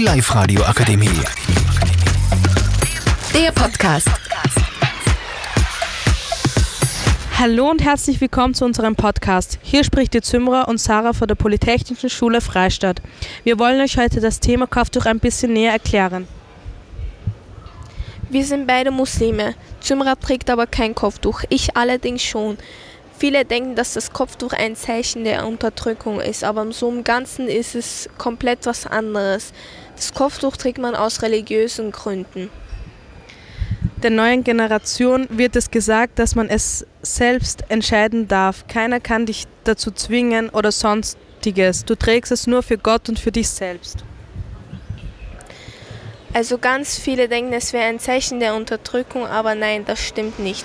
Die Live-Radio Akademie. Der Podcast. Hallo und herzlich willkommen zu unserem Podcast. Hier spricht die Zümmerer und Sarah von der Polytechnischen Schule Freistadt. Wir wollen euch heute das Thema Kopftuch ein bisschen näher erklären. Wir sind beide Muslime. Zümmerer trägt aber kein Kopftuch, ich allerdings schon. Viele denken, dass das Kopftuch ein Zeichen der Unterdrückung ist, aber so im Ganzen ist es komplett was anderes. Das Kopftuch trägt man aus religiösen Gründen. Der neuen Generation wird es gesagt, dass man es selbst entscheiden darf. Keiner kann dich dazu zwingen oder sonstiges. Du trägst es nur für Gott und für dich selbst. Also ganz viele denken, es wäre ein Zeichen der Unterdrückung, aber nein, das stimmt nicht.